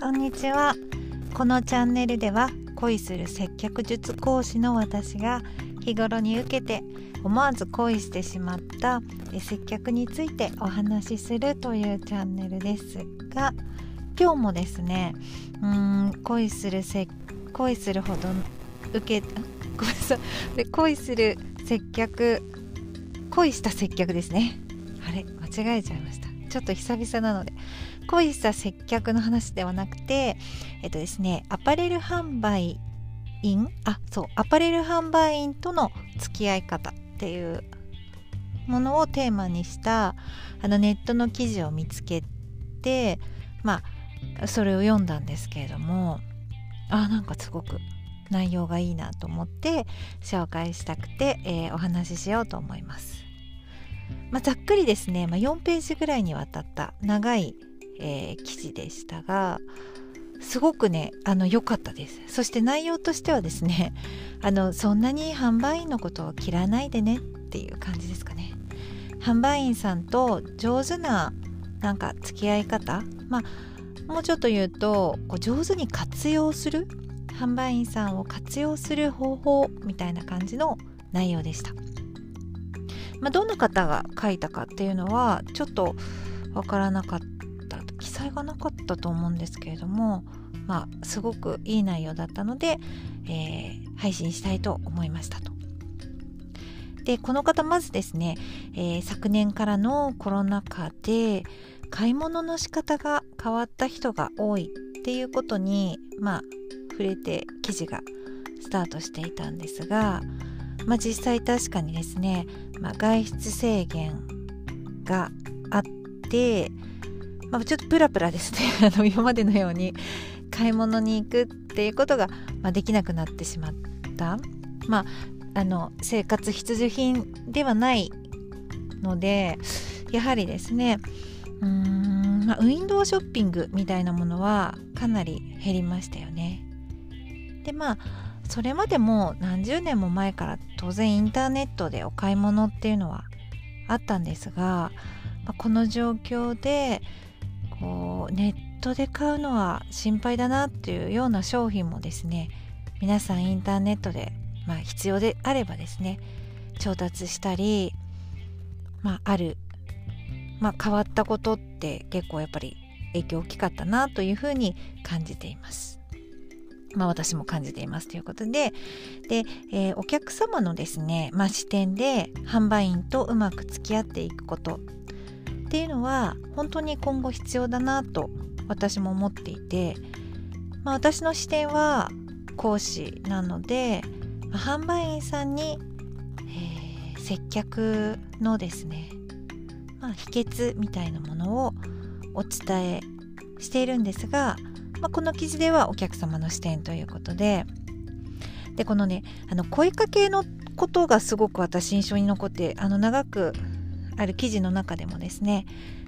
こんにちは。このチャンネルでは恋する接客術講師の私が日頃に受けて思わず恋してしまった接客についてお話しするというチャンネルですが今日もですねうん恋するせ恋するほど受け ごめんなさい。恋する接客恋した接客ですね。あれ間違えちゃいました。ちょっと久々なので。恋した接客の話ではなくてえっとですねアパレル販売員？あそうアパレル販売員との付き合い方っていうものをテーマにしたあのネットの記事を見つけてまあそれを読んだんですけれどもあなんかすごく内容がいいなと思って紹介したくて、えー、お話ししようと思います。まあ、ざっくりですね、まあ、4ページぐらいにわたった長い、えー、記事でしたがすごくねあの良かったですそして内容としてはですね あのそんなに販売員のことを切らないでねっていう感じですかね販売員さんと上手ななんか付き合い方まあもうちょっと言うとこう上手に活用する販売員さんを活用する方法みたいな感じの内容でした。まあ、どんな方が書いたかっていうのはちょっとわからなかった載がなかったと思うんですけれどもまあすごくいい内容だったので、えー、配信したいと思いましたと。でこの方まずですね、えー、昨年からのコロナ禍で買い物の仕方が変わった人が多いっていうことにまあ触れて記事がスタートしていたんですが、まあ、実際確かにですね、まあ、外出制限があって、まあ、ちょっとプラプラですね あの今までのように買い物に行くっていうことが、まあ、できなくなってしまった、まあ、あの生活必需品ではないのでやはりですねうーん、まあ、ウィンドウショッピングみたいなものはかなり減りましたよね。でまあそれまでも何十年も前から当然インターネットでお買い物っていうのはあったんですが、まあ、この状況でネットで買うのは心配だなっていうような商品もですね皆さんインターネットで、まあ、必要であればですね調達したり、まあ、ある、まあ、変わったことって結構やっぱり影響大きかったなというふうに感じています。まあ、私も感じていますということでで、えー、お客様のですね、まあ、視点で販売員とうまく付き合っていくことっていうのは本当に今後必要だなと私も思っていて、まあ、私の視点は講師なので、販売員さんに、えー、接客のですね、まあ、秘訣みたいなものをお伝えしているんですがまあ、この記事ではお客様の視点ということででこのねあの声かけのことがすごく私印象に残ってあの長くある記事の中でもですね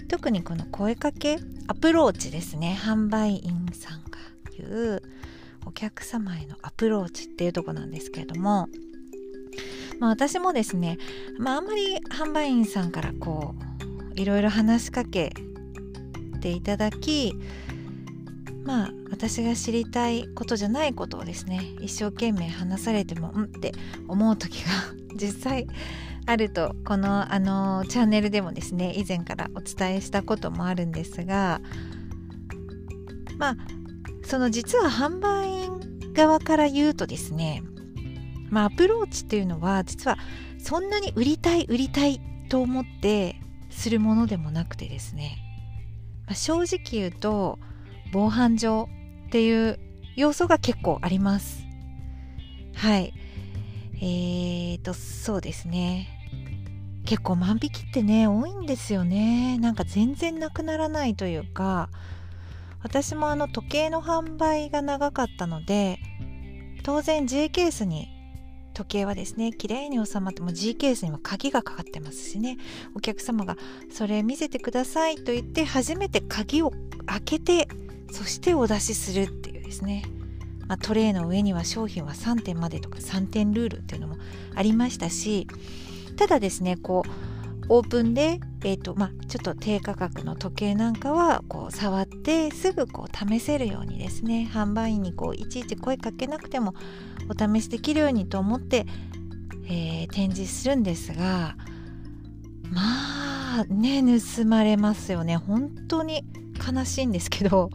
特にこの声かけアプローチですね。販売員さんが言うお客様へのアプローチっていうとこなんですけれども、まあ、私もですね、まあ、あんまり販売員さんからこういろいろ話しかけていただきまあ私が知りたいことじゃないことをですね一生懸命話されてもんって思う時が実際あるとこのあのチャンネルでもですね以前からお伝えしたこともあるんですがまあその実は販売員側から言うとですねまあアプローチっていうのは実はそんなに売りたい売りたいと思ってするものでもなくてですね、まあ、正直言うと防犯上っていう要素が結構あります。はい。えーと、そうですね。結構万引きってね、多いんですよね。なんか全然なくならないというか、私もあの時計の販売が長かったので、当然 J ケースに時計はですね綺麗に収まっても G ケースには鍵がかかってますしねお客様がそれ見せてくださいと言って初めて鍵を開けてそしてお出しするっていうですね、まあ、トレイの上には商品は3点までとか3点ルールっていうのもありましたしただですねこうオープンで、えーとまあ、ちょっと低価格の時計なんかはこう触ってすぐこう試せるようにですね販売員にこういちいち声かけなくてもお試しできるようにと思って、えー、展示するんですがまあね盗まれますよね。本当に悲しいんですけど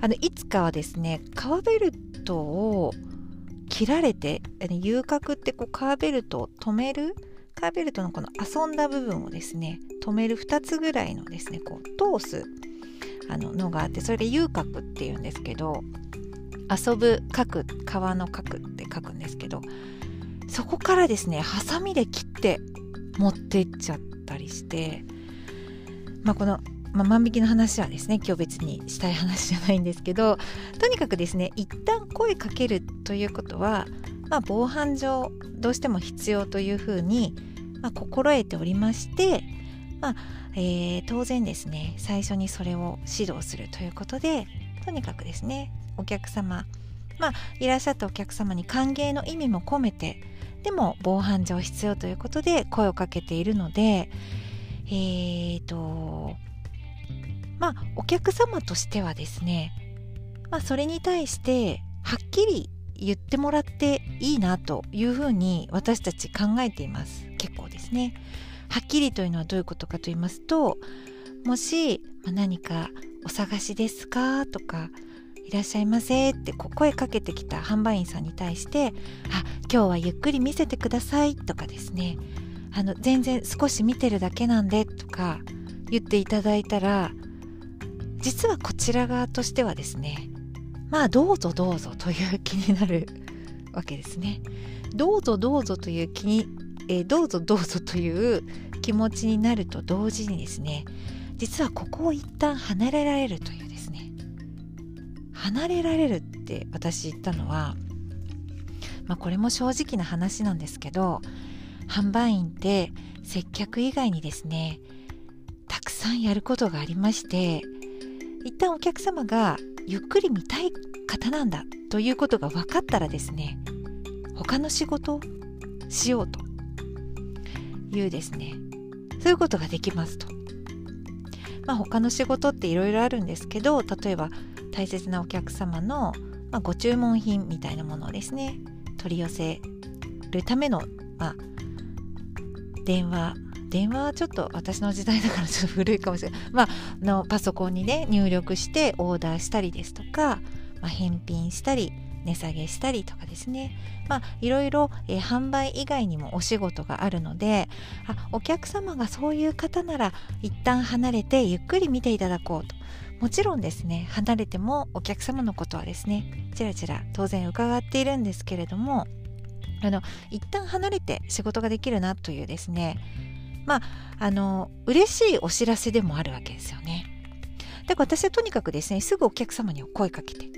あのいつかはですね革ベルトを切られて遊角ってこう革ベルトを止めるカーベルトのこの遊んだ部分をですね止める2つぐらいのですねこう通すあののがあってそれで遊角っていうんですけど遊ぶ角川の角って書くんですけどそこからですねハサミで切って持っていっちゃったりしてまあこの、まあ、万引きの話はですね今日別にしたい話じゃないんですけどとにかくですね一旦声かけるということはまあ、防犯上どうしても必要というふうにまあ、心得ておりまして、まあえー、当然ですね最初にそれを指導するということでとにかくですねお客様まあいらっしゃったお客様に歓迎の意味も込めてでも防犯上必要ということで声をかけているのでえーとまあお客様としてはですねまあそれに対してはっきり言ってもらっていいなというふうに私たち考えています。結構ですね。はっきりというのはどういうことかと言いますともし、ま何かお探しですかとかいらっしゃいませってこう声かけてきた販売員さんに対してあ今日はゆっくり見せてくださいとかですね。あの全然少し見てるだけなんでとか言っていただいたら実はこちら側としてはですねまあどうぞどうぞという気になるわけですね。どうぞどうぞという気に、えー、どうぞどうぞという気持ちになると同時にですね実はここを一旦離れられるというですね離れられるって私言ったのはまあこれも正直な話なんですけど販売員って接客以外にですねたくさんやることがありまして一旦お客様がゆっくり見たい方なんだということが分かったらですね他の仕事をしようというですねそういうことができますと。まあ、他の仕事っていろいろあるんですけど例えば大切なお客様の、ま、ご注文品みたいなものをですね取り寄せるための、まあ、電話電話はちょっと私の時代だからちょっと古いかもしれない、まあ、のパソコンにね入力してオーダーしたりですとか、まあ、返品したり値下げしたりとかですね。まあいろいろ、えー、販売以外にもお仕事があるのであお客様がそういう方なら一旦離れてゆっくり見ていただこうと。もちろんですね離れてもお客様のことはですねちらちら当然伺っているんですけれどもあの一旦離れて仕事ができるなというですねまああの嬉しいお知らせでもあるわけですよね。だから私はとにかくですねすぐお客様に声かけて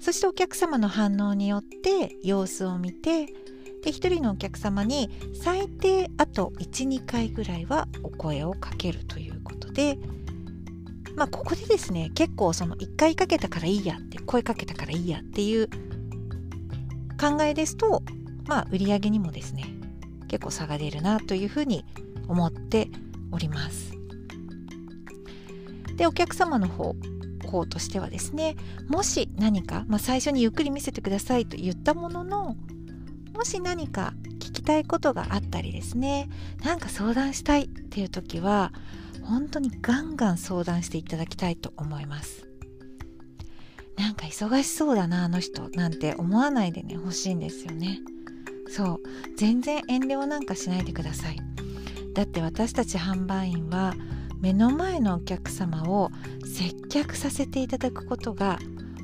そしてお客様の反応によって様子を見てで1人のお客様に最低あと12回ぐらいはお声をかけるということでまあここでですね結構その1回かけたからいいやって声かけたからいいやっていう考えですとまあ売り上げにもですね結構差が出るなというふうに思っております。でお客様の方方としてはですねもし何か、まあ、最初にゆっくり見せてくださいと言ったもののもし何か聞きたいことがあったりですねなんか相談したいっていう時は本当にガンガン相談していただきたいと思います。なんか忙しそうだなあの人なんて思わないでね欲しいんですよね。そう。全然遠慮なんかしないでください。だって私たち販売員は目の前のお客様を接客させていただくことが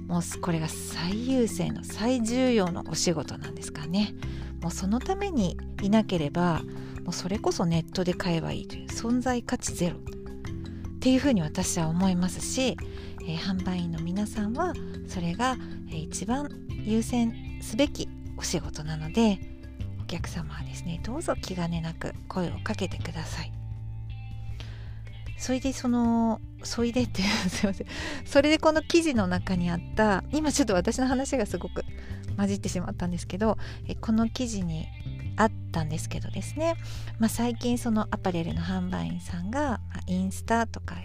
もうこれが最優先の最重要のお仕事なんですかね。もうそのためにいなければもうそれこそネットで買えばいいという存在価値ゼロ。っていうふうに私は思いますし、えー、販売員の皆さんはそれが、一番優先すべきお仕事なので客様はですねどうぞ気兼ねなく声をかけてください。それでそのそいでってすいません。それでこの記事の中にあった今ちょっと私の話がすごく混じってしまったんですけどえこの記事にあったんですけどですね、まあ、最近そのアパレルの販売員さんがインスタとか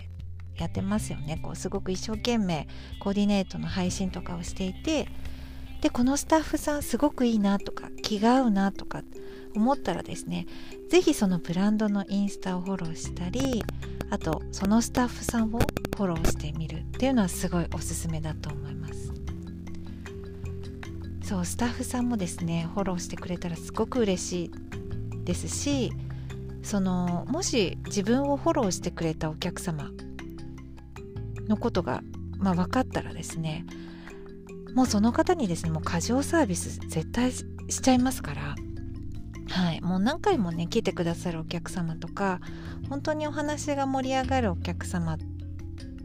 やってますよね。こうすごく一生懸命コーディネートの配信とかをしていてでこのスタッフさんすごくいいなとか気が合うなとか思ったらですね是非そのブランドのインスタをフォローしたりあとそのスタッフさんをフォローしてみるっていうのはすごいおすすめだと思います。そうスタッフさんもですねフォローしてくれたらすごく嬉しいですしそのもし自分をフォローしてくれたお客様のことが、まあ、分かったらですねもうその方にですねもう過剰サービス絶対しちゃいますから。はい。もう何回もね来てくださるお客様とか本当にお話が盛り上がるお客様っ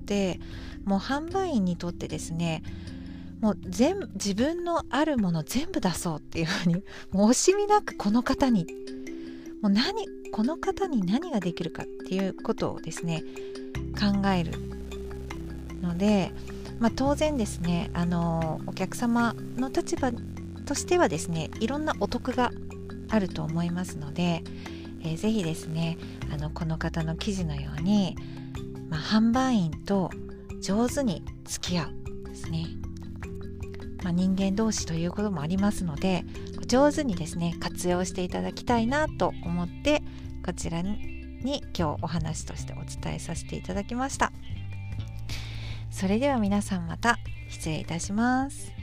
てもう販売員にとってですねもう全自分のあるもの全部出そうっていうふうに もう惜しみなくこの方にもう何この方に何ができるかっていうことをですね考えるので、まあ、当然ですねあのお客様の立場としてはですねいろんなお得があると思いますので、えー、ぜひですねあのこの方の記事のように、まあ、販売員と上手に付き合うですねまあ、人間同士ということもありますので上手にですね活用していただきたいなと思ってこちらに今日お話としてお伝えさせていただきました。それでは皆さんまた。失礼いたします。